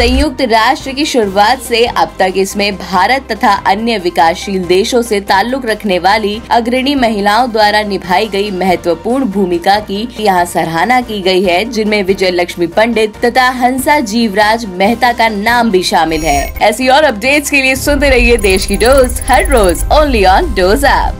संयुक्त राष्ट्र की शुरुआत से अब तक इसमें भारत तथा अन्य विकासशील देशों से ताल्लुक रखने वाली अग्रणी महिलाओं द्वारा निभाई गई महत्वपूर्ण भूमिका की यहाँ सराहना की गई है, जिनमें विजय लक्ष्मी पंडित तथा हंसा जीवराज मेहता का नाम भी शामिल है। ऐसी और अपडेट्स के लिए सुनते रहिए देश की डोज, हर रोज ओनली ऑन डोज ऐप